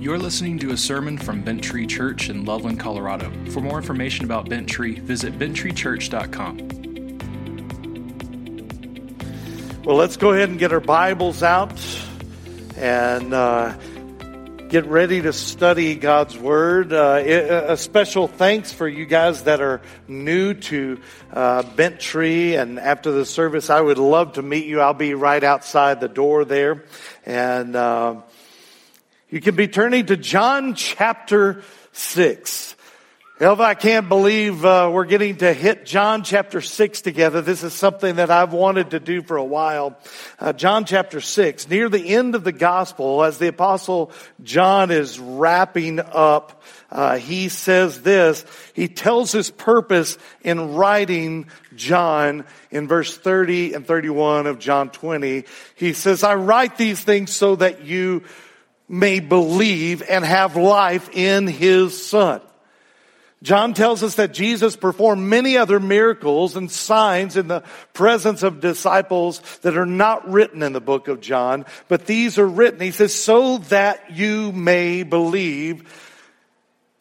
You're listening to a sermon from Bent Tree Church in Loveland, Colorado. For more information about Bent Tree, visit benttreechurch.com. Well, let's go ahead and get our Bibles out and uh, get ready to study God's Word. Uh, a special thanks for you guys that are new to uh, Bent Tree. And after the service, I would love to meet you. I'll be right outside the door there. And uh, you can be turning to John chapter 6. Elva, I can't believe uh, we're getting to hit John chapter 6 together. This is something that I've wanted to do for a while. Uh, John chapter 6, near the end of the gospel, as the apostle John is wrapping up, uh, he says this. He tells his purpose in writing John in verse 30 and 31 of John 20. He says, I write these things so that you may believe and have life in his son. John tells us that Jesus performed many other miracles and signs in the presence of disciples that are not written in the book of John, but these are written. He says, so that you may believe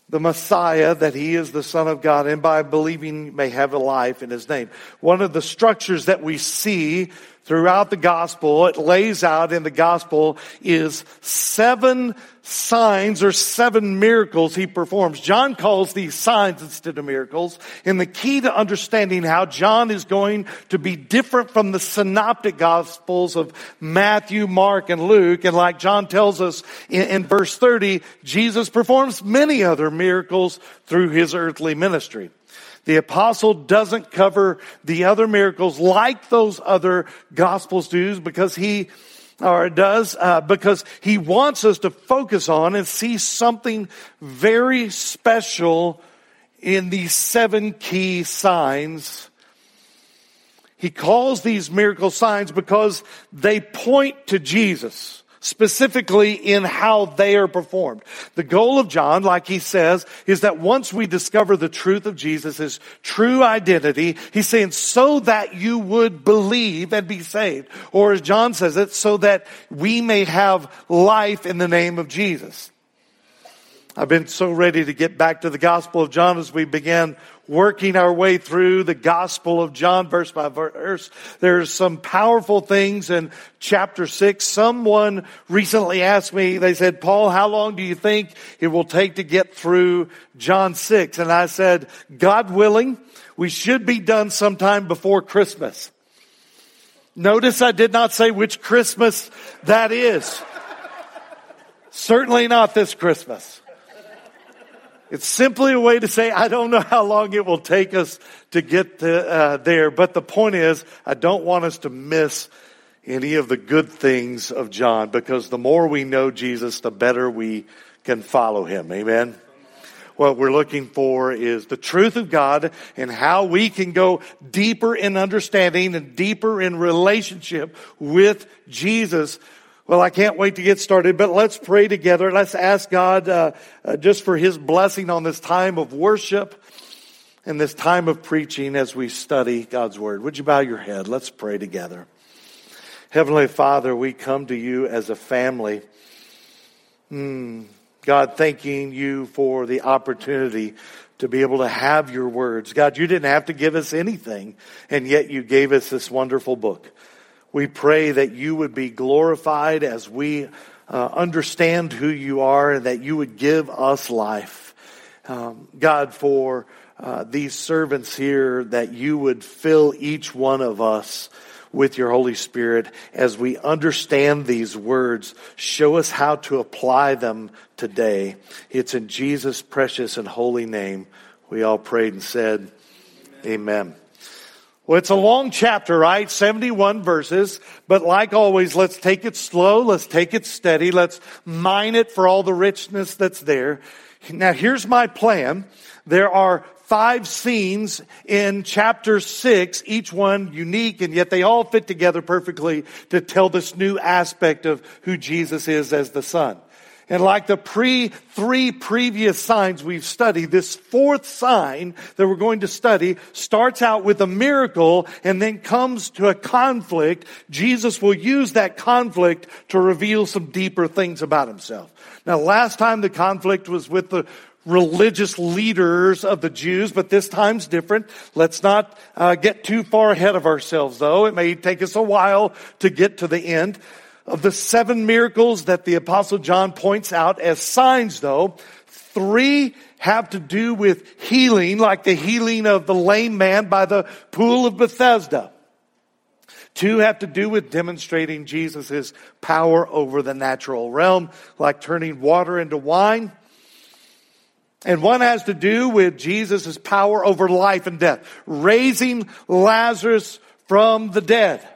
the Messiah, that he is the Son of God, and by believing may have a life in his name. One of the structures that we see throughout the gospel, it lays out in the gospel is seven signs or seven miracles he performs. John calls these signs instead of miracles. And the key to understanding how John is going to be different from the synoptic gospels of Matthew, Mark, and Luke. And like John tells us in, in verse 30, Jesus performs many other miracles through his earthly ministry. The apostle doesn't cover the other miracles like those other gospels do because he or does uh, because he wants us to focus on and see something very special in these seven key signs. He calls these miracle signs because they point to Jesus specifically in how they are performed. The goal of John, like he says, is that once we discover the truth of Jesus, true identity, he's saying so that you would believe and be saved. Or as John says it, so that we may have life in the name of Jesus. I've been so ready to get back to the Gospel of John as we began working our way through the Gospel of John verse by verse. There's some powerful things in chapter six. Someone recently asked me, they said, Paul, how long do you think it will take to get through John six? And I said, God willing, we should be done sometime before Christmas. Notice I did not say which Christmas that is. Certainly not this Christmas. It's simply a way to say, I don't know how long it will take us to get to, uh, there, but the point is, I don't want us to miss any of the good things of John because the more we know Jesus, the better we can follow him. Amen. What we're looking for is the truth of God and how we can go deeper in understanding and deeper in relationship with Jesus well, I can't wait to get started, but let's pray together. Let's ask God uh, uh, just for His blessing on this time of worship and this time of preaching as we study God's Word. Would you bow your head? Let's pray together. Heavenly Father, we come to you as a family. Mm, God, thanking you for the opportunity to be able to have your words. God, you didn't have to give us anything, and yet you gave us this wonderful book. We pray that you would be glorified as we uh, understand who you are and that you would give us life. Um, God, for uh, these servants here, that you would fill each one of us with your Holy Spirit as we understand these words. Show us how to apply them today. It's in Jesus' precious and holy name we all prayed and said, Amen. Amen. Well, it's a long chapter, right? 71 verses. But like always, let's take it slow. Let's take it steady. Let's mine it for all the richness that's there. Now, here's my plan. There are five scenes in chapter six, each one unique, and yet they all fit together perfectly to tell this new aspect of who Jesus is as the Son. And like the pre, three previous signs we've studied, this fourth sign that we're going to study starts out with a miracle and then comes to a conflict. Jesus will use that conflict to reveal some deeper things about himself. Now, last time the conflict was with the religious leaders of the Jews, but this time's different. Let's not uh, get too far ahead of ourselves, though. It may take us a while to get to the end. Of the seven miracles that the apostle John points out as signs though, three have to do with healing, like the healing of the lame man by the pool of Bethesda. Two have to do with demonstrating Jesus' power over the natural realm, like turning water into wine. And one has to do with Jesus' power over life and death, raising Lazarus from the dead.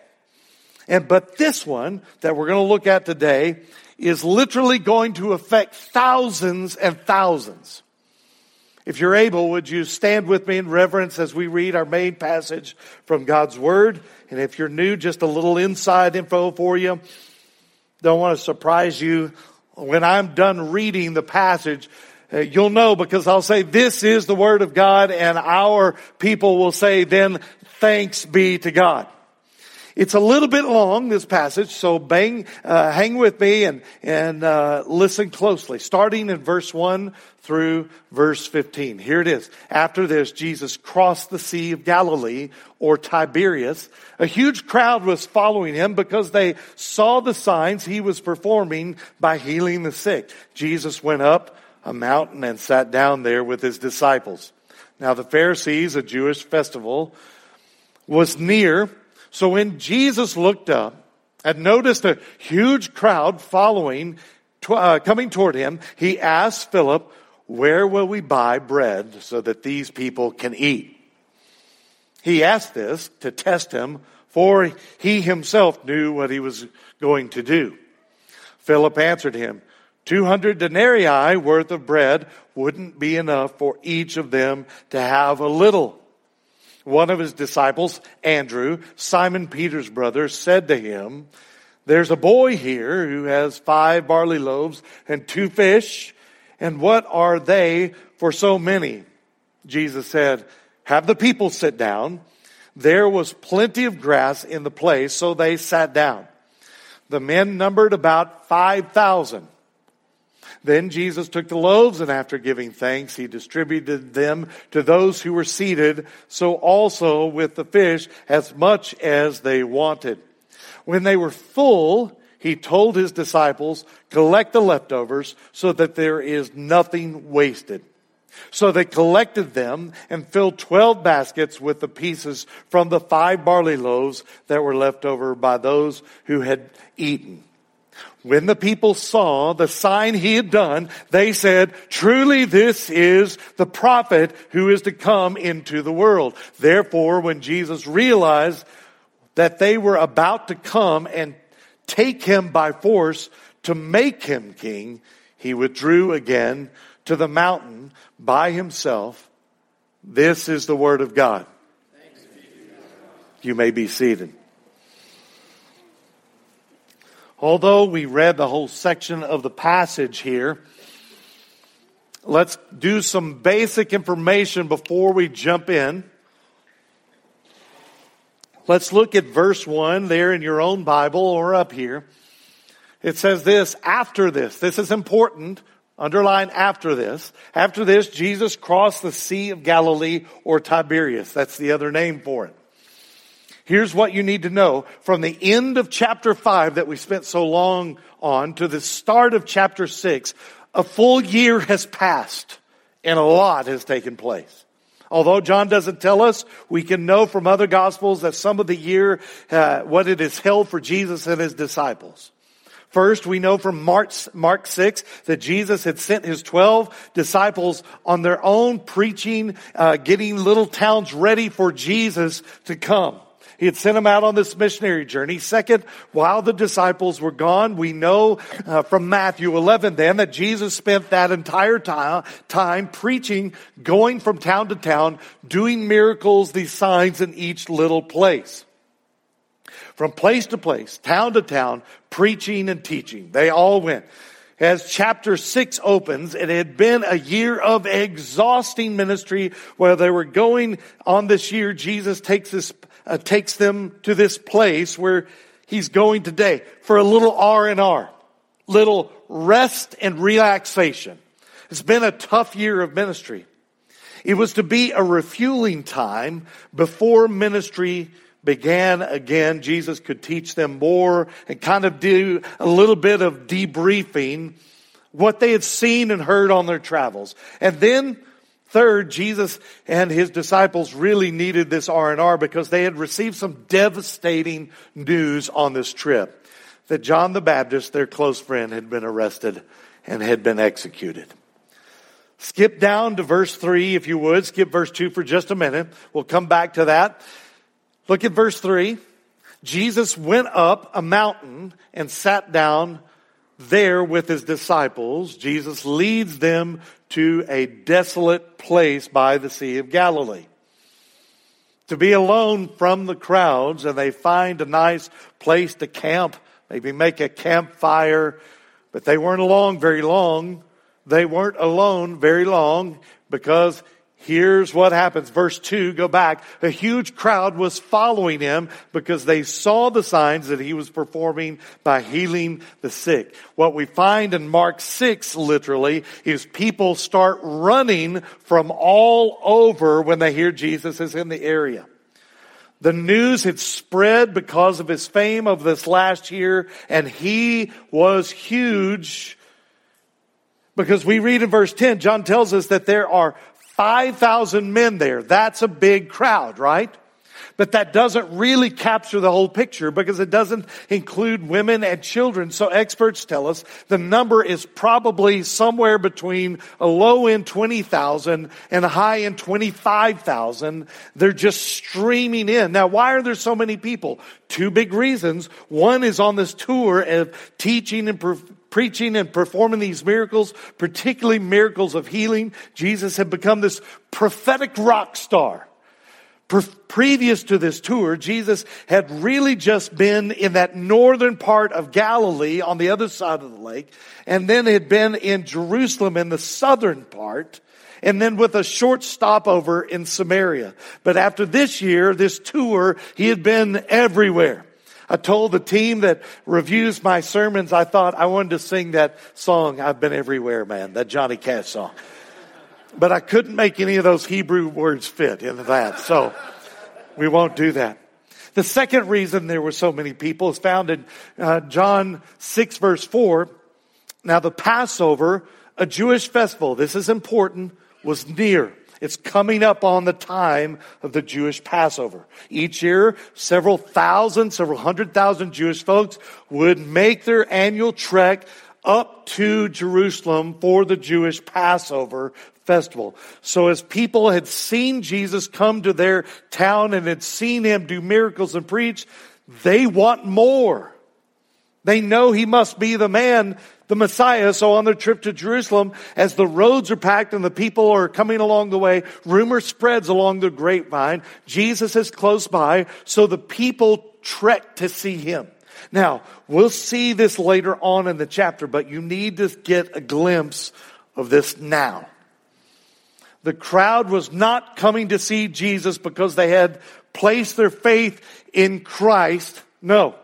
And, but this one that we're going to look at today is literally going to affect thousands and thousands. If you're able, would you stand with me in reverence as we read our main passage from God's Word? And if you're new, just a little inside info for you. Don't want to surprise you. When I'm done reading the passage, uh, you'll know because I'll say, this is the Word of God, and our people will say, then thanks be to God. It's a little bit long, this passage, so bang, uh, hang with me and, and uh, listen closely. Starting in verse 1 through verse 15. Here it is. After this, Jesus crossed the Sea of Galilee, or Tiberias. A huge crowd was following him because they saw the signs he was performing by healing the sick. Jesus went up a mountain and sat down there with his disciples. Now the Pharisees, a Jewish festival, was near so when Jesus looked up and noticed a huge crowd following, uh, coming toward him, he asked Philip, where will we buy bread so that these people can eat? He asked this to test him, for he himself knew what he was going to do. Philip answered him, 200 denarii worth of bread wouldn't be enough for each of them to have a little. One of his disciples, Andrew, Simon Peter's brother, said to him, There's a boy here who has five barley loaves and two fish, and what are they for so many? Jesus said, Have the people sit down. There was plenty of grass in the place, so they sat down. The men numbered about 5,000. Then Jesus took the loaves and after giving thanks, he distributed them to those who were seated, so also with the fish as much as they wanted. When they were full, he told his disciples, collect the leftovers so that there is nothing wasted. So they collected them and filled twelve baskets with the pieces from the five barley loaves that were left over by those who had eaten. When the people saw the sign he had done, they said, truly this is the prophet who is to come into the world. Therefore, when Jesus realized that they were about to come and take him by force to make him king, he withdrew again to the mountain by himself. This is the word of God. You may be seated. Although we read the whole section of the passage here, let's do some basic information before we jump in. Let's look at verse 1 there in your own Bible or up here. It says this, after this. This is important. Underline after this. After this, Jesus crossed the Sea of Galilee or Tiberias. That's the other name for it. Here's what you need to know. From the end of chapter 5 that we spent so long on to the start of chapter 6, a full year has passed and a lot has taken place. Although John doesn't tell us, we can know from other gospels that some of the year, uh, what it has held for Jesus and his disciples. First, we know from Mark, Mark 6 that Jesus had sent his 12 disciples on their own preaching, uh, getting little towns ready for Jesus to come. He had sent them out on this missionary journey. Second, while the disciples were gone, we know uh, from Matthew 11 then that Jesus spent that entire time, time preaching, going from town to town, doing miracles, these signs in each little place. From place to place, town to town, preaching and teaching. They all went. as chapter 6 opens, it had been a year of exhausting ministry where they were going on this year. Jesus takes this, uh, takes them to this place where he's going today for a little R and R, little rest and relaxation. It's been a tough year of ministry. It was to be a refueling time before ministry began again. Jesus could teach them more and kind of do a little bit of debriefing what they had seen and heard on their travels. And then third, Jesus and his disciples really needed this R&R because they had received some devastating news on this trip that John the Baptist, their close friend, had been arrested and had been executed. Skip down to verse 3 if you would. Skip verse 2 for just a minute. We'll come back to that. Look at verse 3. Jesus went up a mountain and sat down there with his disciples. Jesus leads them to a desolate place by the Sea of Galilee. To be alone from the crowds, and they find a nice place to camp, maybe make a campfire, but they weren't alone very long. They weren't alone very long because Here's what happens. Verse 2, go back. A huge crowd was following him because they saw the signs that he was performing by healing the sick. What we find in Mark 6, literally, is people start running from all over when they hear Jesus is in the area. The news had spread because of his fame of this last year, and he was huge because we read in verse 10, John tells us that there are 5,000 men there. That's a big crowd, right? But that doesn't really capture the whole picture because it doesn't include women and children. So experts tell us the number is probably somewhere between a low end 20,000 and a high end 25,000. They're just streaming in. Now, why are there so many people? Two big reasons. One is on this tour of teaching and preaching and performing these miracles, particularly miracles of healing. Jesus had become this prophetic rock star. Pre- previous to this tour, Jesus had really just been in that northern part of Galilee on the other side of the lake, and then had been in Jerusalem in the southern part, and then with a short stopover in Samaria. But after this year, this tour, he had been everywhere. I told the team that reviews my sermons, I thought I wanted to sing that song, I've Been Everywhere, Man, that Johnny Cash song. But I couldn't make any of those Hebrew words fit into that, so we won't do that. The second reason there were so many people is found in uh, John 6 verse 4. Now the Passover, a Jewish festival, this is important, was near. It's coming up on the time of the Jewish Passover. Each year, several thousand, several hundred thousand Jewish folks would make their annual trek up to Jerusalem for the Jewish Passover festival. So as people had seen Jesus come to their town and had seen him do miracles and preach, they want more. They know he must be the man the Messiah. So on their trip to Jerusalem, as the roads are packed and the people are coming along the way, rumor spreads along the grapevine. Jesus is close by, so the people trek to see him. Now, we'll see this later on in the chapter, but you need to get a glimpse of this now. The crowd was not coming to see Jesus because they had placed their faith in Christ. No.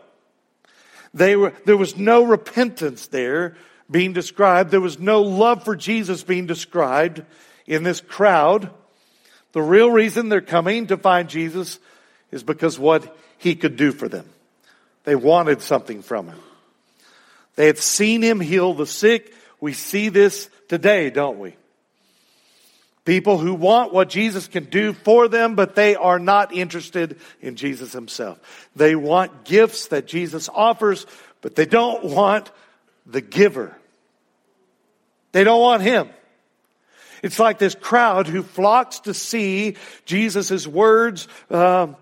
They were, there was no repentance there being described. There was no love for Jesus being described in this crowd. The real reason they're coming to find Jesus is because what he could do for them. They wanted something from him. They had seen him heal the sick. We see this today, don't we? People who want what Jesus can do for them, but they are not interested in Jesus himself. They want gifts that Jesus offers, but they don't want the giver. They don't want him. It's like this crowd who flocks to see Jesus' words, um,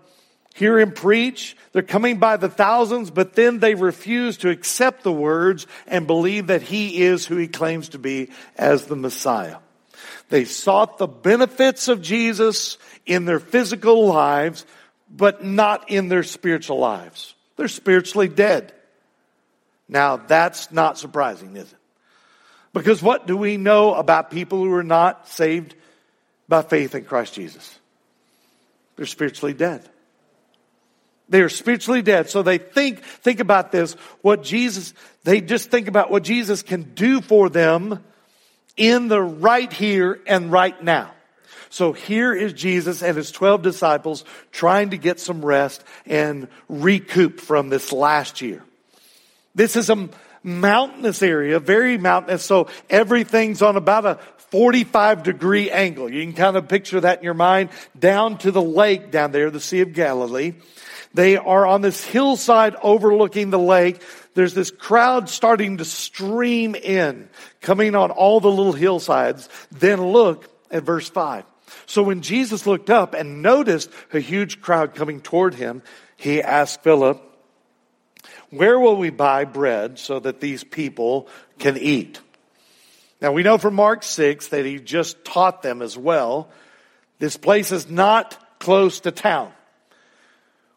hear him preach. They're coming by the thousands, but then they refuse to accept the words and believe that he is who he claims to be as the Messiah. They sought the benefits of Jesus in their physical lives, but not in their spiritual lives. They're spiritually dead. Now, that's not surprising, is it? Because what do we know about people who are not saved by faith in Christ Jesus? They're spiritually dead. They are spiritually dead. So they think, think about this, what Jesus, they just think about what Jesus can do for them in the right here and right now. So here is Jesus and his 12 disciples trying to get some rest and recoup from this last year. This is a mountainous area, very mountainous. So everything's on about a 45 degree angle. You can kind of picture that in your mind down to the lake down there, the Sea of Galilee. They are on this hillside overlooking the lake. There's this crowd starting to stream in, coming on all the little hillsides. Then look at verse 5. So when Jesus looked up and noticed a huge crowd coming toward him, he asked Philip, Where will we buy bread so that these people can eat? Now we know from Mark 6 that he just taught them as well. This place is not close to town.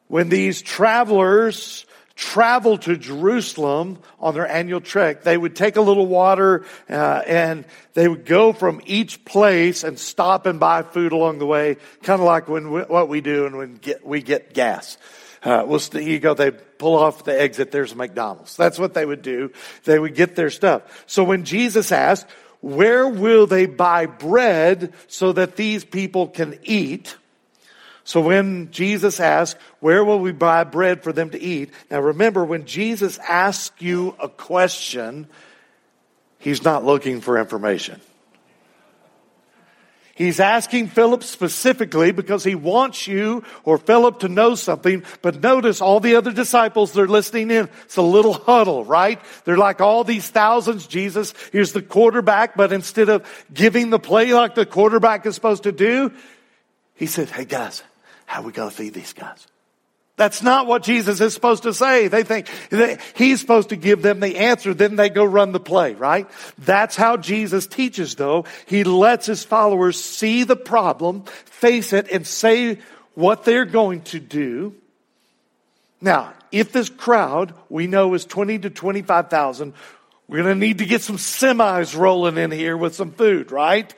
When these travelers travel to Jerusalem on their annual trek, they would take a little water uh, and they would go from each place and stop and buy food along the way, kind of like when we, what we do and when get, we get gas. Uh, we'll, you go, they pull off the exit, there's a McDonald's. That's what they would do. They would get their stuff. So when Jesus asked, where will they buy bread so that these people can eat? So when Jesus asked, where will we buy bread for them to eat? Now remember, when Jesus asks you a question, he's not looking for information. He's asking Philip specifically because he wants you or Philip to know something. But notice all the other disciples, they're listening in. It's a little huddle, right? They're like all these thousands. Jesus, here's the quarterback, but instead of giving the play like the quarterback is supposed to do, he said, Hey guys, how we going to feed these guys? That's not what Jesus is supposed to say. They think he's supposed to give them the answer, then they go run the play, right? That's how Jesus teaches though. He lets his followers see the problem, face it, and say what they're going to do. Now, if this crowd we know is 20 to 25,000, we're going to need to get some semis rolling in here with some food, right?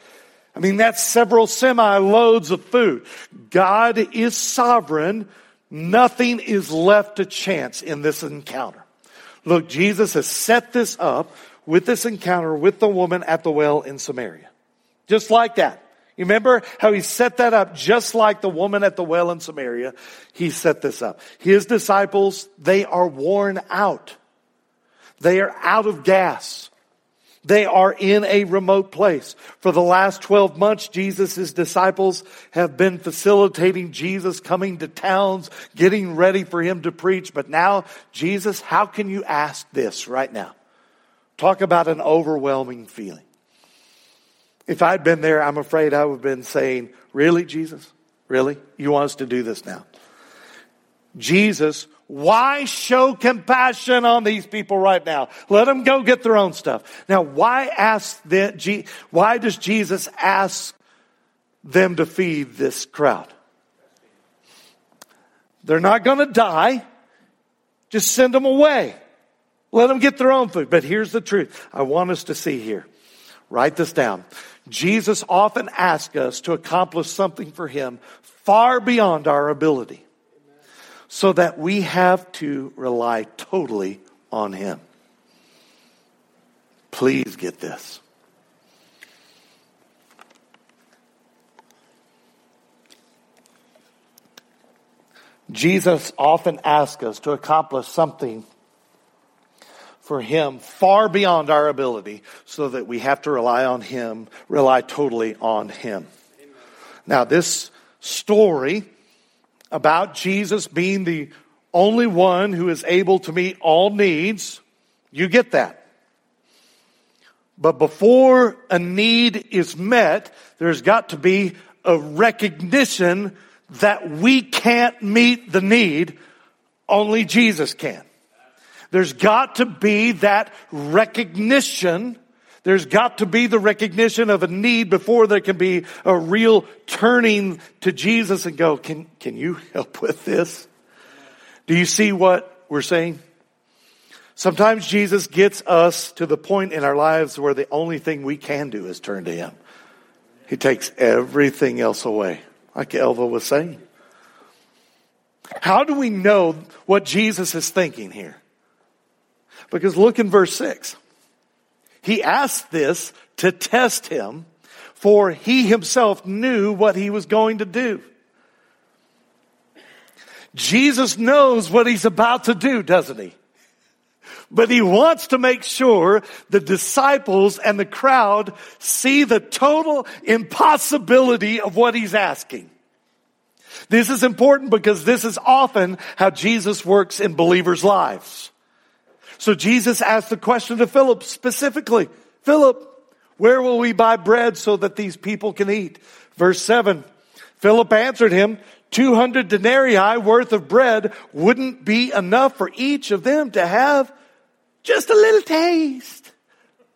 I mean, that's several semi loads of food. God is sovereign. Nothing is left to chance in this encounter. Look, Jesus has set this up with this encounter with the woman at the well in Samaria. Just like that. You remember how he set that up just like the woman at the well in Samaria? He set this up. His disciples, they are worn out. They are out of gas. They are in a remote place. For the last 12 months, Jesus' disciples have been facilitating Jesus coming to towns, getting ready for him to preach. But now, Jesus, how can you ask this right now? Talk about an overwhelming feeling. If I'd been there, I'm afraid I would have been saying, Really, Jesus? Really? You want us to do this now? Jesus why show compassion on these people right now? Let them go get their own stuff. Now, why ask the, why does Jesus ask them to feed this crowd? They're not going to die. Just send them away. Let them get their own food. But here's the truth I want us to see here. Write this down. Jesus often asks us to accomplish something for him far beyond our ability so that we have to rely totally on Him. Please get this. Jesus often asks us to accomplish something for Him far beyond our ability so that we have to rely on Him, rely totally on Him. Amen. Now, this story about Jesus being the only one who is able to meet all needs. You get that. But before a need is met, there's got to be a recognition that we can't meet the need, only Jesus can. There's got to be that recognition there's got to be the recognition of a need before there can be a real turning to Jesus and go, can, can you help with this? Do you see what we're saying? Sometimes Jesus gets us to the point in our lives where the only thing we can do is turn to Him. He takes everything else away, like Elva was saying. How do we know what Jesus is thinking here? Because look in verse 6. He asked this to test him, for he himself knew what he was going to do. Jesus knows what he's about to do, doesn't he? But he wants to make sure the disciples and the crowd see the total impossibility of what he's asking. This is important because this is often how Jesus works in believers' lives. So Jesus asked the question to Philip specifically, Philip, where will we buy bread so that these people can eat? Verse 7, Philip answered him, 200 denarii worth of bread wouldn't be enough for each of them to have just a little taste.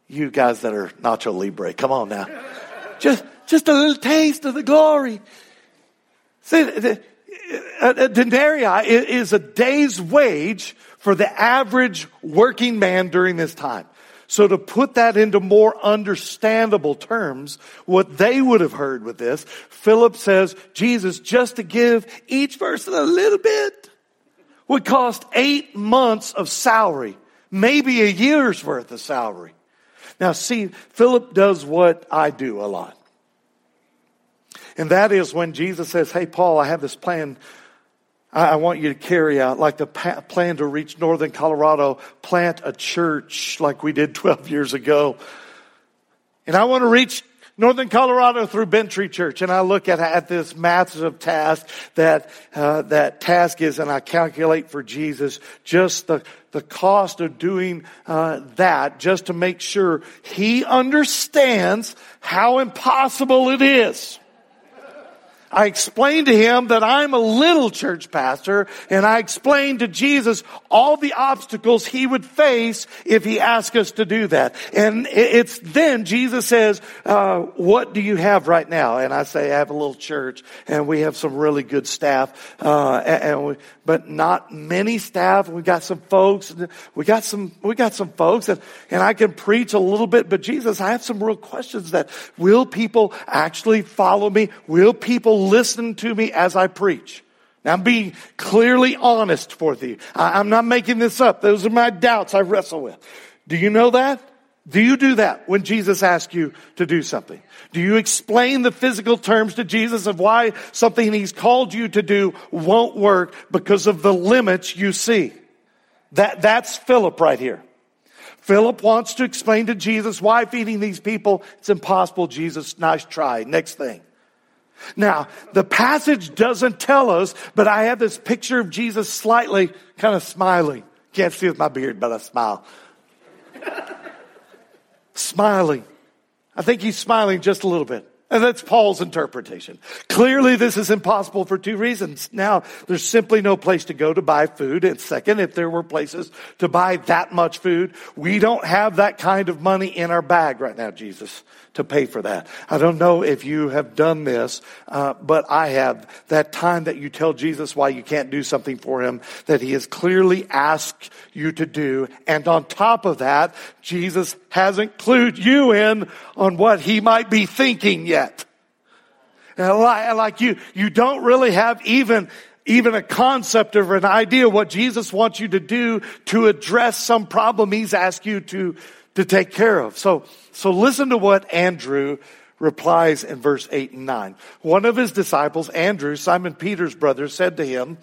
You guys that are Nacho Libre, come on now. Just, just a little taste of the glory. See, uh, a denarii is a day's wage for the average working man during this time. So to put that into more understandable terms, what they would have heard with this, Philip says, Jesus, just to give each person a little bit would cost eight months of salary, maybe a year's worth of salary. Now see, Philip does what I do a lot. And that is when Jesus says, Hey, Paul, I have this plan I want you to carry out, like the plan to reach northern Colorado, plant a church like we did 12 years ago. And I want to reach northern Colorado through Bent Tree Church. And I look at, at this massive task that, uh, that task is, and I calculate for Jesus just the, the cost of doing uh, that just to make sure he understands how impossible it is. I explained to him that I'm a little church pastor and I explained to Jesus all the obstacles he would face if he asked us to do that. And it's then Jesus says, uh, what do you have right now? And I say, I have a little church and we have some really good staff, uh, and we, but not many staff. We got some folks, we got some, we got some folks and, and I can preach a little bit, but Jesus, I have some real questions that will people actually follow me? Will people listen to me as I preach. Now I'm being clearly honest for you. I'm not making this up. Those are my doubts I wrestle with. Do you know that? Do you do that when Jesus asks you to do something? Do you explain the physical terms to Jesus of why something he's called you to do won't work because of the limits you see? That, that's Philip right here. Philip wants to explain to Jesus why feeding these people, it's impossible, Jesus. Nice try. Next thing. Now, the passage doesn't tell us, but I have this picture of Jesus slightly kind of smiling. Can't see with my beard, but I smile. smiling. I think he's smiling just a little bit. And that's Paul's interpretation. Clearly, this is impossible for two reasons. Now, there's simply no place to go to buy food. And second, if there were places to buy that much food, we don't have that kind of money in our bag right now, Jesus to pay for that. I don't know if you have done this, uh, but I have. That time that you tell Jesus why you can't do something for him that he has clearly asked you to do. And on top of that, Jesus hasn't clued you in on what he might be thinking yet. Like you, you don't really have even even a concept or an idea what Jesus wants you to do to address some problem he's asked you to to take care of. So, so listen to what Andrew replies in verse 8 and 9. One of his disciples, Andrew, Simon Peter's brother, said to him,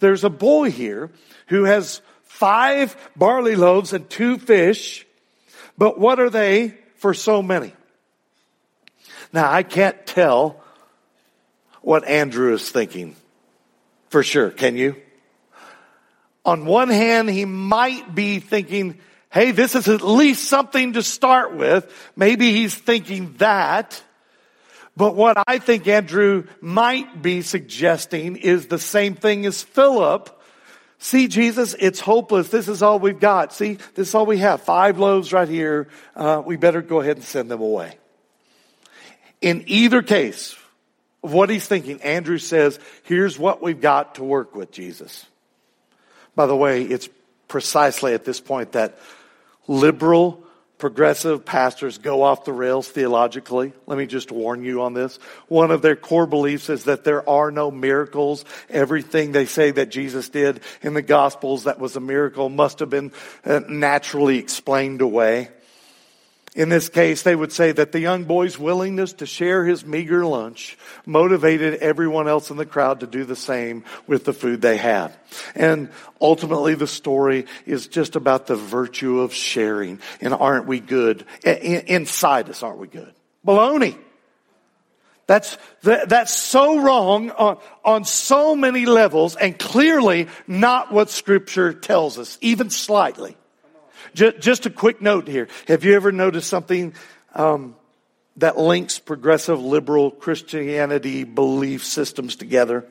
There's a boy here who has five barley loaves and two fish, but what are they for so many? Now, I can't tell what Andrew is thinking for sure. Can you? On one hand, he might be thinking, hey, this is at least something to start with. Maybe he's thinking that. But what I think Andrew might be suggesting is the same thing as Philip. See, Jesus, it's hopeless. This is all we've got. See, this is all we have. Five loaves right here. Uh, we better go ahead and send them away. In either case, of what he's thinking, Andrew says, here's what we've got to work with, Jesus. By the way, it's precisely at this point that liberal progressive pastors go off the rails theologically. Let me just warn you on this. One of their core beliefs is that there are no miracles. Everything they say that Jesus did in the Gospels that was a miracle must have been uh, naturally explained away. In this case, they would say that the young boy's willingness to share his meager lunch motivated everyone else in the crowd to do the same with the food they had. And ultimately, the story is just about the virtue of sharing. And aren't we good? Inside us, aren't we good? Baloney. That's, that's so wrong on, on so many levels and clearly not what scripture tells us, even slightly. Just, just a quick note here. Have you ever noticed something um, that links progressive liberal Christianity belief systems together?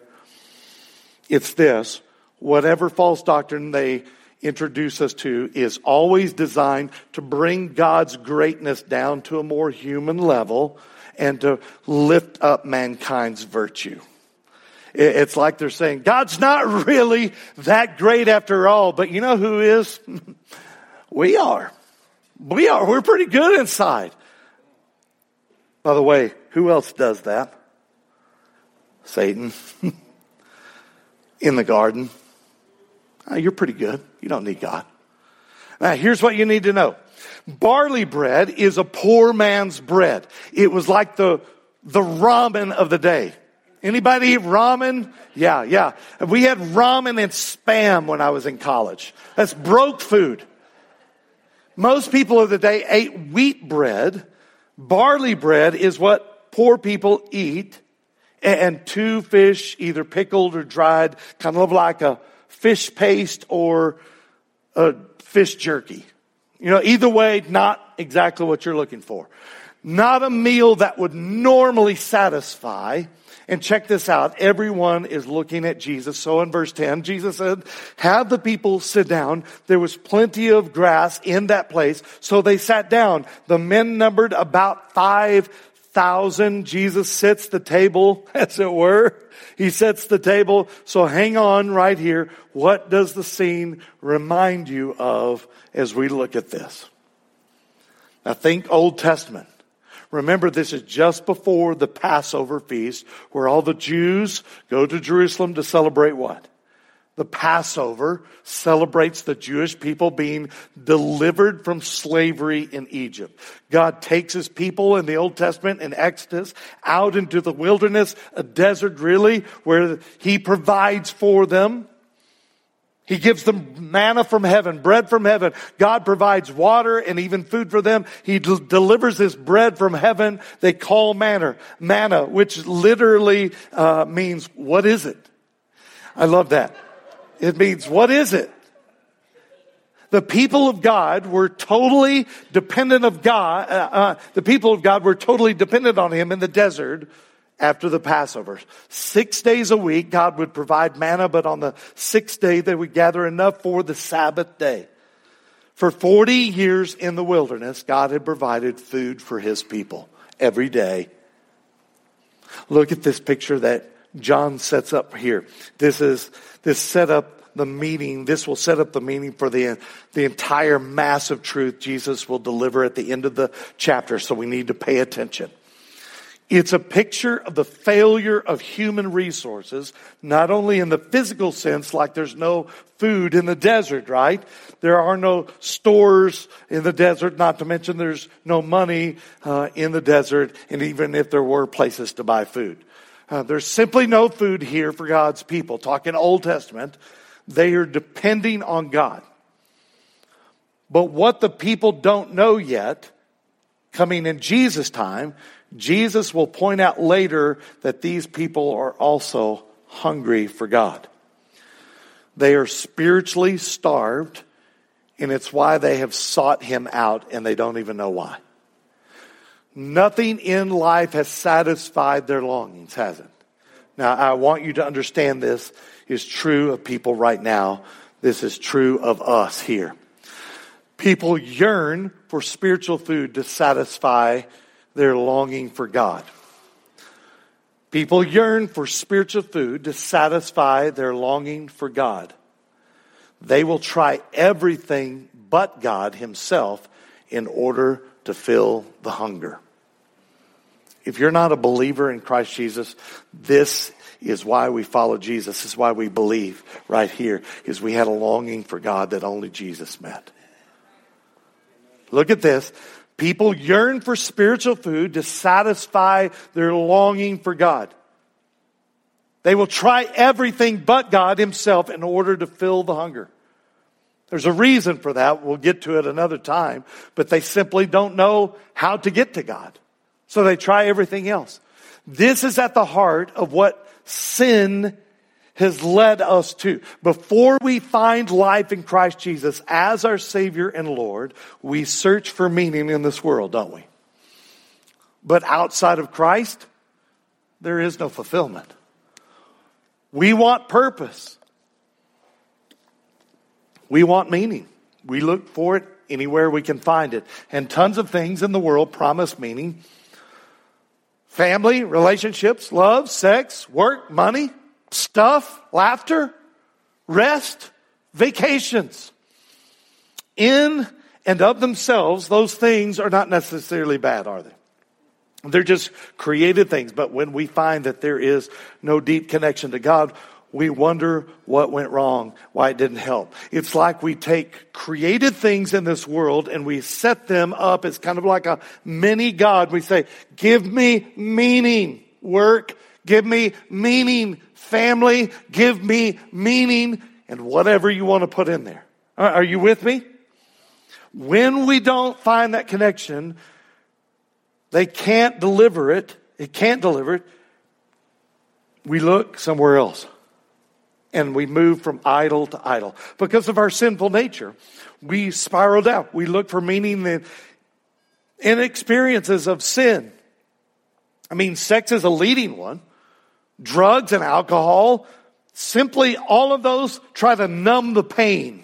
It's this. Whatever false doctrine they introduce us to is always designed to bring God's greatness down to a more human level and to lift up mankind's virtue. It's like they're saying, God's not really that great after all, but you know who is? We are. We are. We're pretty good inside. By the way, who else does that? Satan. In the garden. Oh, you're pretty good. You don't need God. Now, here's what you need to know. Barley bread is a poor man's bread. It was like the, the ramen of the day. Anybody eat ramen? Yeah, yeah. We had ramen and spam when I was in college. That's broke food. Most people of the day ate wheat bread. Barley bread is what poor people eat. And two fish, either pickled or dried, kind of like a fish paste or a fish jerky. You know, either way, not exactly what you're looking for. Not a meal that would normally satisfy. And check this out. Everyone is looking at Jesus. So in verse 10, Jesus said, have the people sit down. There was plenty of grass in that place. So they sat down. The men numbered about 5,000. Jesus sits the table, as it were. He sets the table. So hang on right here. What does the scene remind you of as we look at this? Now think Old Testament. Remember, this is just before the Passover feast where all the Jews go to Jerusalem to celebrate what? The Passover celebrates the Jewish people being delivered from slavery in Egypt. God takes his people in the Old Testament in Exodus out into the wilderness, a desert really, where he provides for them. He gives them manna from heaven, bread from heaven. God provides water and even food for them. He delivers this bread from heaven they call manna, manna, which literally uh, means, what is it? I love that. It means, what is it? The people of God were totally dependent of God. Uh, uh, the people of God were totally dependent on Him in the desert after the Passover. Six days a week, God would provide manna, but on the sixth day, they would gather enough for the Sabbath day. For 40 years in the wilderness, God had provided food for his people every day. Look at this picture that John sets up here. This is, this set up the meaning, this will set up the meaning for the, the entire massive truth Jesus will deliver at the end of the chapter, so we need to pay attention. It's a picture of the failure of human resources, not only in the physical sense, like there's no food in the desert, right? There are no stores in the desert, not to mention there's no money uh, in the desert, and even if there were places to buy food. Uh, there's simply no food here for God's people. Talking Old Testament, they are depending on God. But what the people don't know yet, coming in Jesus' time, Jesus will point out later that these people are also hungry for God. They are spiritually starved, and it's why they have sought him out and they don't even know why. Nothing in life has satisfied their longings, has it? Now, I want you to understand this is true of people right now. This is true of us here. People yearn for spiritual food to satisfy their longing for God. People yearn for spiritual food to satisfy their longing for God. they will try everything but God Himself in order to fill the hunger. If you're not a believer in Christ Jesus, this is why we follow Jesus. This is why we believe right here, is we had a longing for God that only Jesus met. Look at this. People yearn for spiritual food to satisfy their longing for God. They will try everything but God Himself in order to fill the hunger. There's a reason for that. We'll get to it another time, but they simply don't know how to get to God. So they try everything else. This is at the heart of what sin has led us to. Before we find life in Christ Jesus as our Savior and Lord, we search for meaning in this world, don't we? But outside of Christ, there is no fulfillment. We want purpose. We want meaning. We look for it anywhere we can find it. And tons of things in the world promise meaning. Family, relationships, love, sex, work, money, stuff, laughter, rest, vacations. In and of themselves, those things are not necessarily bad, are they? They're just created things. But when we find that there is no deep connection to God, we wonder what went wrong, why it didn't help. It's like we take created things in this world and we set them up as kind of like a mini God. We say, give me meaning, work, give me meaning, family, give me meaning, and whatever you want to put in there. Uh, are you with me? When we don't find that connection, they can't deliver it. It can't deliver it. We look somewhere else. And we move from idol to idol. Because of our sinful nature, we spiral down. We look for meaning in, in experiences of sin. I mean, sex is a leading one. Drugs and alcohol, simply all of those try to numb the pain.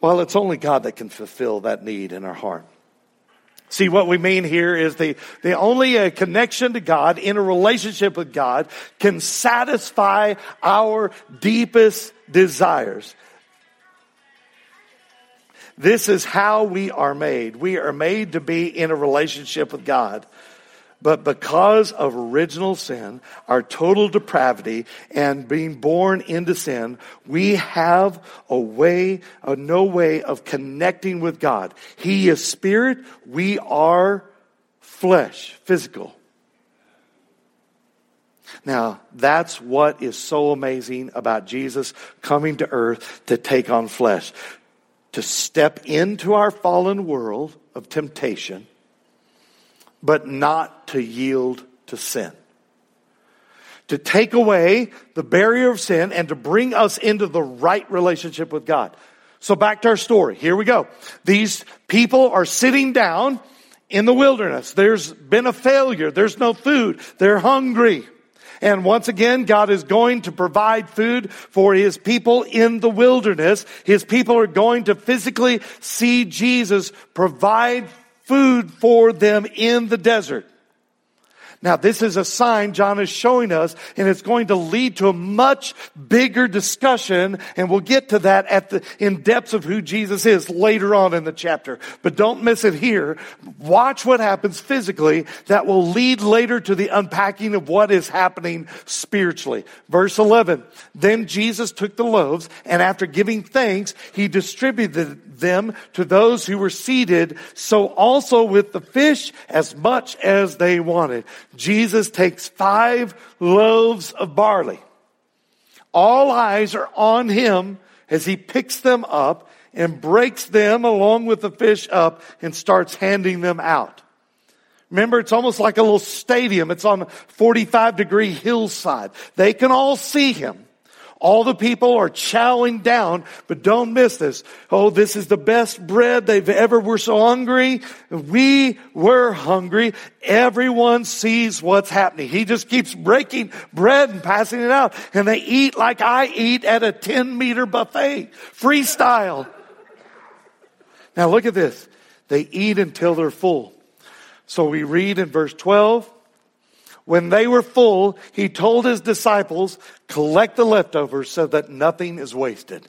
Well, it's only God that can fulfill that need in our heart. See, what we mean here is the, the only a connection to God in a relationship with God can satisfy our deepest desires. This is how we are made. We are made to be in a relationship with God. But because of original sin, our total depravity, and being born into sin, we have a way, a no way of connecting with God. He is spirit. We are flesh, physical. Now, that's what is so amazing about Jesus coming to earth to take on flesh, to step into our fallen world of temptation but not to yield to sin. To take away the barrier of sin and to bring us into the right relationship with God. So back to our story. Here we go. These people are sitting down in the wilderness. There's been a failure. There's no food. They're hungry. And once again, God is going to provide food for His people in the wilderness. His people are going to physically see Jesus provide food for them in the desert. Now, this is a sign John is showing us, and it's going to lead to a much bigger discussion, and we'll get to that at the, in depths of who Jesus is later on in the chapter. But don't miss it here. Watch what happens physically that will lead later to the unpacking of what is happening spiritually. Verse 11. Then Jesus took the loaves, and after giving thanks, he distributed them to those who were seated, so also with the fish as much as they wanted. Jesus takes five loaves of barley. All eyes are on him as he picks them up and breaks them along with the fish up and starts handing them out. Remember, it's almost like a little stadium. It's on a 45 degree hillside. They can all see him. All the people are chowing down, but don't miss this. Oh, this is the best bread they've ever were so hungry. We were hungry. Everyone sees what's happening. He just keeps breaking bread and passing it out. And they eat like I eat at a 10 meter buffet. Freestyle. Now look at this. They eat until they're full. So we read in verse 12, When they were full, he told his disciples, collect the leftovers so that nothing is wasted.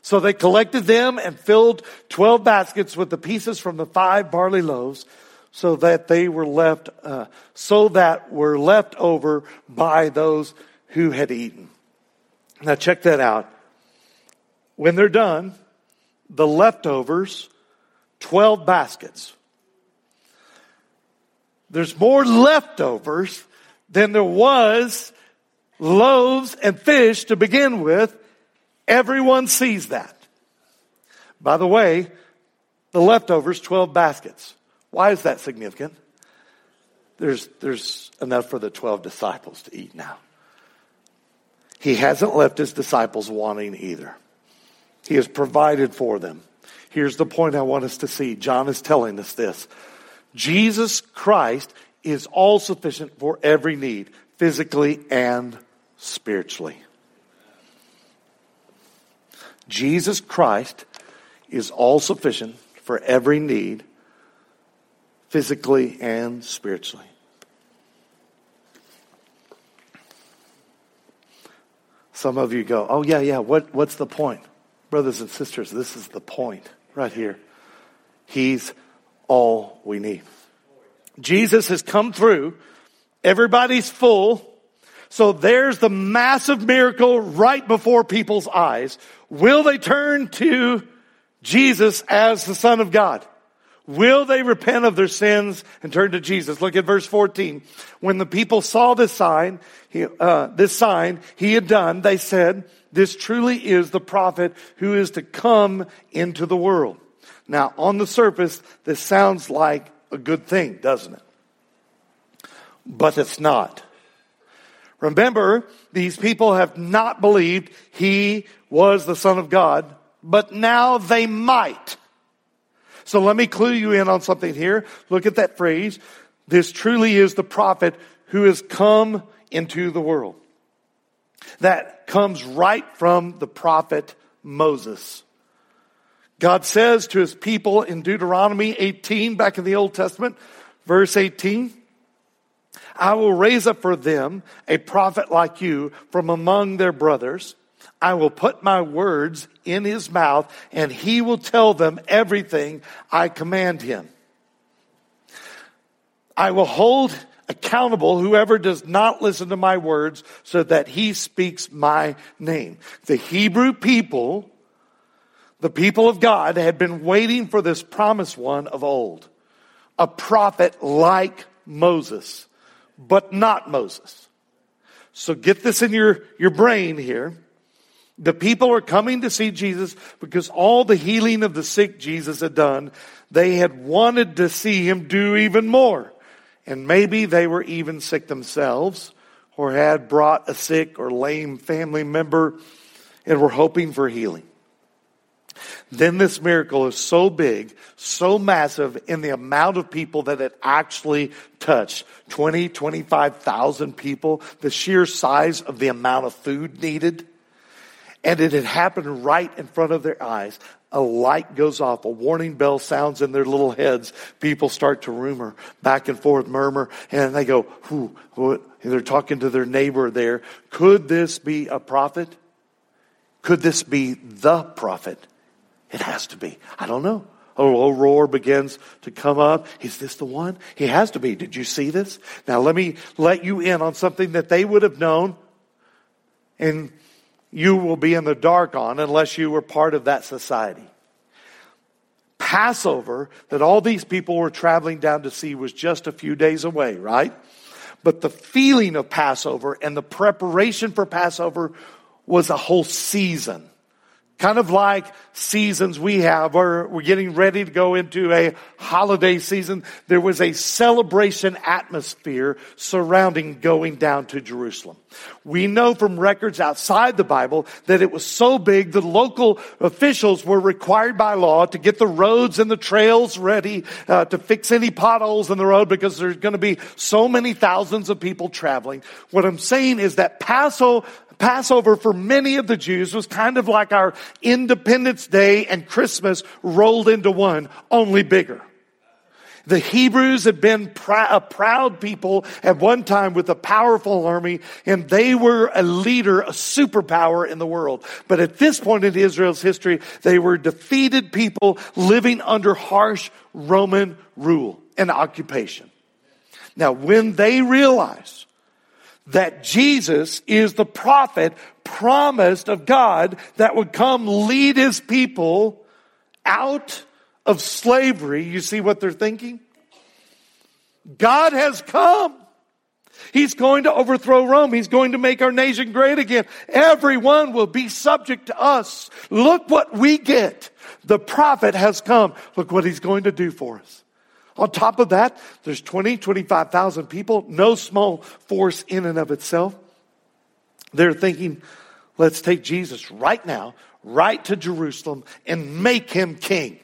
So they collected them and filled 12 baskets with the pieces from the five barley loaves so that they were left, uh, so that were left over by those who had eaten. Now check that out. When they're done, the leftovers, 12 baskets. There's more leftovers than there was loaves and fish to begin with. Everyone sees that. By the way, the leftovers, 12 baskets. Why is that significant? There's, there's enough for the 12 disciples to eat now. He hasn't left his disciples wanting either. He has provided for them. Here's the point I want us to see. John is telling us this. Jesus Christ is all sufficient for every need, physically and spiritually. Jesus Christ is all sufficient for every need, physically and spiritually. Some of you go, oh, yeah, yeah, what, what's the point? Brothers and sisters, this is the point right here. He's all we need. Jesus has come through. Everybody's full. So there's the massive miracle right before people's eyes. Will they turn to Jesus as the Son of God? Will they repent of their sins and turn to Jesus? Look at verse 14. When the people saw this sign, he, uh, this sign he had done, they said, this truly is the prophet who is to come into the world. Now, on the surface, this sounds like a good thing, doesn't it? But it's not. Remember, these people have not believed he was the Son of God, but now they might. So let me clue you in on something here. Look at that phrase. This truly is the prophet who has come into the world. That comes right from the prophet Moses. God says to his people in Deuteronomy 18, back in the Old Testament, verse 18, I will raise up for them a prophet like you from among their brothers I will put my words in his mouth and he will tell them everything I command him. I will hold accountable whoever does not listen to my words so that he speaks my name. The Hebrew people, the people of God had been waiting for this promised one of old. A prophet like Moses, but not Moses. So get this in your, your brain here. The people are coming to see Jesus because all the healing of the sick Jesus had done, they had wanted to see him do even more. And maybe they were even sick themselves or had brought a sick or lame family member and were hoping for healing. Then this miracle is so big, so massive in the amount of people that it actually touched 20, 25,000 people, the sheer size of the amount of food needed and it had happened right in front of their eyes. A light goes off, a warning bell sounds in their little heads. People start to rumor, back and forth, murmur, and they go, who. They're talking to their neighbor there. Could this be a prophet? Could this be the prophet? It has to be. I don't know. A low roar begins to come up. Is this the one? He has to be. Did you see this? Now let me let you in on something that they would have known. And you will be in the dark on unless you were part of that society. Passover that all these people were traveling down to see was just a few days away, right? But the feeling of Passover and the preparation for Passover was a whole season. Kind of like seasons we have, or we're getting ready to go into a holiday season. There was a celebration atmosphere surrounding going down to Jerusalem. We know from records outside the Bible that it was so big the local officials were required by law to get the roads and the trails ready uh, to fix any potholes in the road because there's going to be so many thousands of people traveling. What I'm saying is that Passover Passover for many of the Jews was kind of like our Independence Day and Christmas rolled into one, only bigger. The Hebrews had been pr- a proud people at one time with a powerful army, and they were a leader, a superpower in the world. But at this point in Israel's history, they were defeated people living under harsh Roman rule and occupation. Now, when they realize that Jesus is the prophet promised of God that would come lead his people out of slavery, you see what they're thinking? God has come. He's going to overthrow Rome. He's going to make our nation great again. Everyone will be subject to us. Look what we get. The prophet has come. Look what he's going to do for us. On top of that, there's 20, 25,000 people, no small force in and of itself. They're thinking, let's take Jesus right now, right to Jerusalem, and make him king.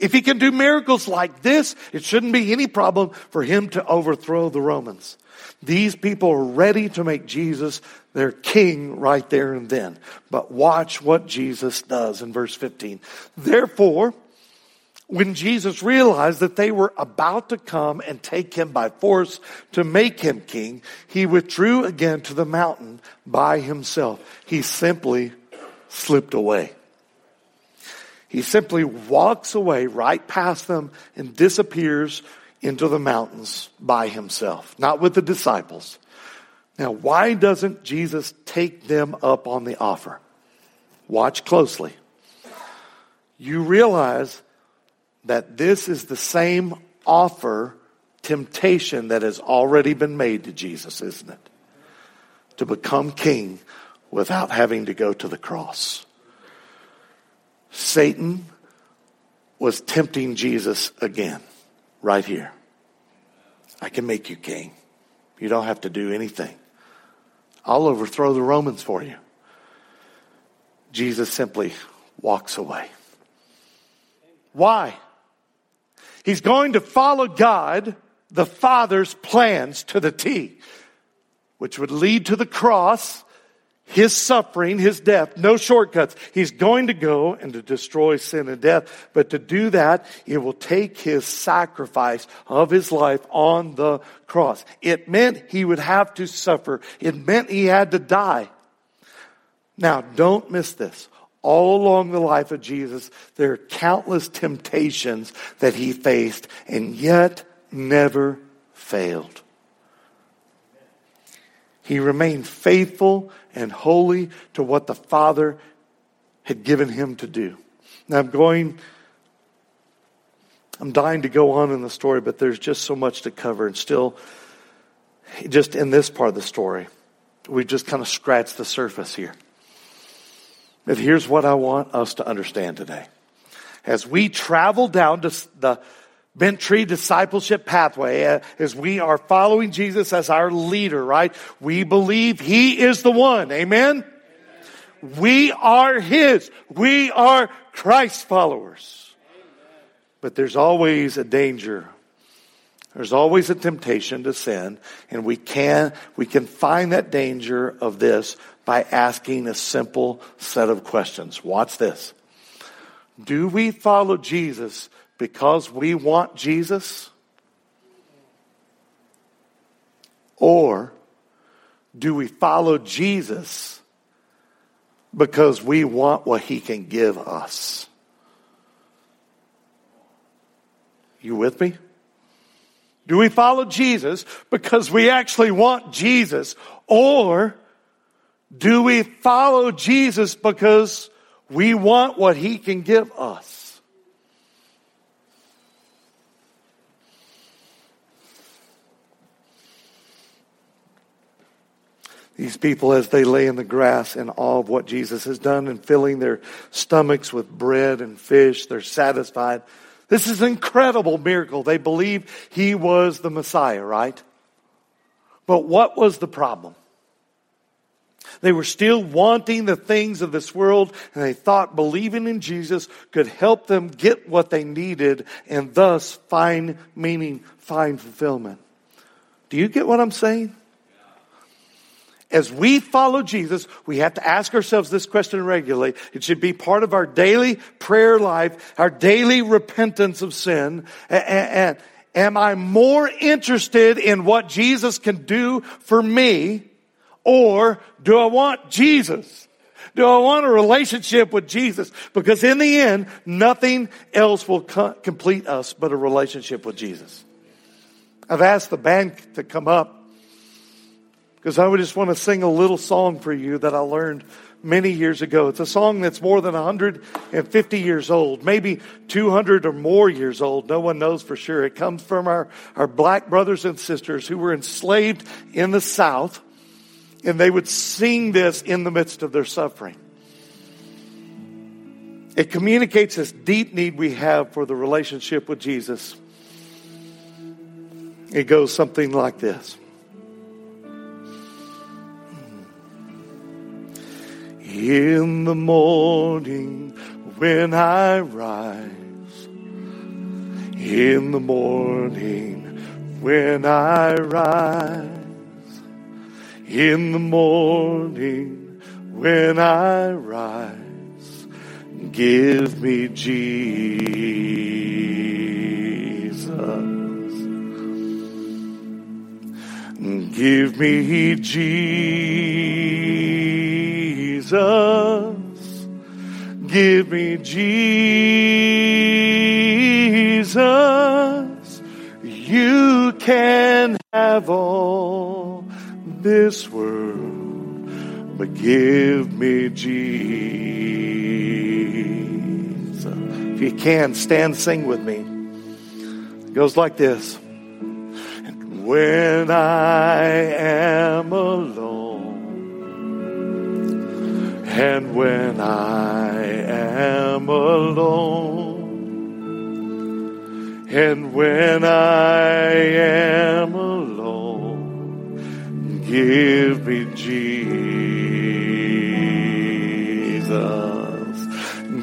If he can do miracles like this, it shouldn't be any problem for him to overthrow the Romans. These people are ready to make Jesus their king right there and then. But watch what Jesus does in verse 15. Therefore, when Jesus realized that they were about to come and take him by force to make him king, he withdrew again to the mountain by himself. He simply slipped away. He simply walks away right past them and disappears into the mountains by himself, not with the disciples. Now, why doesn't Jesus take them up on the offer? Watch closely. You realize that this is the same offer, temptation that has already been made to Jesus, isn't it? To become king without having to go to the cross. Satan was tempting Jesus again, right here. I can make you king. You don't have to do anything. I'll overthrow the Romans for you. Jesus simply walks away. Why? He's going to follow God, the Father's plans to the T, which would lead to the cross, his suffering, his death, no shortcuts. He's going to go and to destroy sin and death. But to do that, it will take his sacrifice of his life on the cross. It meant he would have to suffer. It meant he had to die. Now, don't miss this all along the life of Jesus, there are countless temptations that he faced and yet never failed. He remained faithful and holy to what the Father had given him to do. Now I'm going, I'm dying to go on in the story, but there's just so much to cover and still, just in this part of the story, we've just kind of scratched the surface here. But here's what I want us to understand today. As we travel down to the Bent Tree discipleship pathway, uh, as we are following Jesus as our leader, right? We believe He is the one. Amen? Amen. We are His. We are Christ followers. Amen. But there's always a danger. There's always a temptation to sin, and we can, we can find that danger of this by asking a simple set of questions. Watch this. Do we follow Jesus because we want Jesus? Or do we follow Jesus because we want what he can give us? You with me? Do we follow Jesus because we actually want Jesus or do we follow Jesus because we want what he can give us? These people, as they lay in the grass in awe of what Jesus has done and filling their stomachs with bread and fish, they're satisfied. This is an incredible miracle. They believe he was the Messiah, right? But what was the problem? They were still wanting the things of this world, and they thought believing in Jesus could help them get what they needed and thus find meaning, find fulfillment. Do you get what I'm saying? as we follow Jesus, we have to ask ourselves this question regularly. It should be part of our daily prayer life, our daily repentance of sin. And, am I more interested in what Jesus can do for me or do I want Jesus? Do I want a relationship with Jesus? Because in the end, nothing else will co- complete us but a relationship with Jesus. I've asked the band to come up because I would just want to sing a little song for you that I learned many years ago. It's a song that's more than 150 years old, maybe 200 or more years old. No one knows for sure. It comes from our, our black brothers and sisters who were enslaved in the South, and they would sing this in the midst of their suffering. It communicates this deep need we have for the relationship with Jesus. It goes something like this. In the morning when I rise, in the morning when I rise, in the morning when I rise, give me Jesus. Give me Jesus. Give me Jesus. You can have all this world, but give me Jesus. If you can, stand sing with me. It goes like this. When I am alone, and when I am alone, and when I am give me Jesus.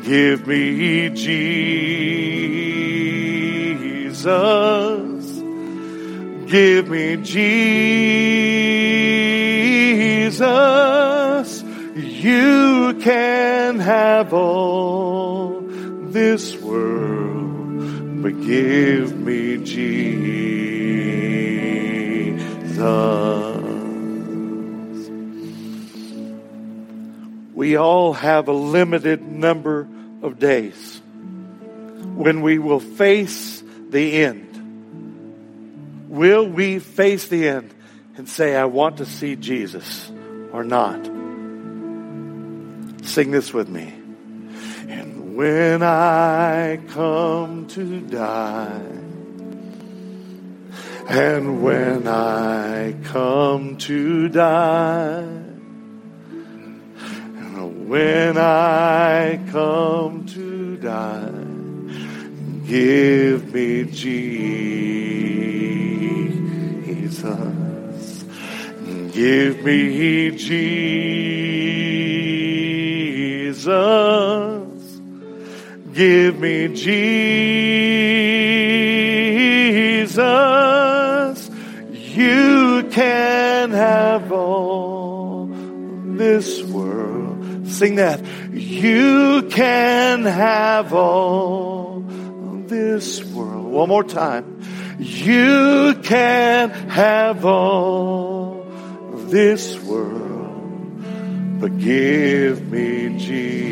Give me Jesus. Give me Jesus. You can have all this world, but give me Jesus. We all have a limited number of days when we will face the end. Will we face the end and say, I want to see Jesus or not? Sing this with me. And when I come to die, and when I come to die, when I come to die, give me Jesus. Give me Jesus. Give me Jesus. Sing that. You can have all this world. One more time. You can have all this world, but give me Jesus.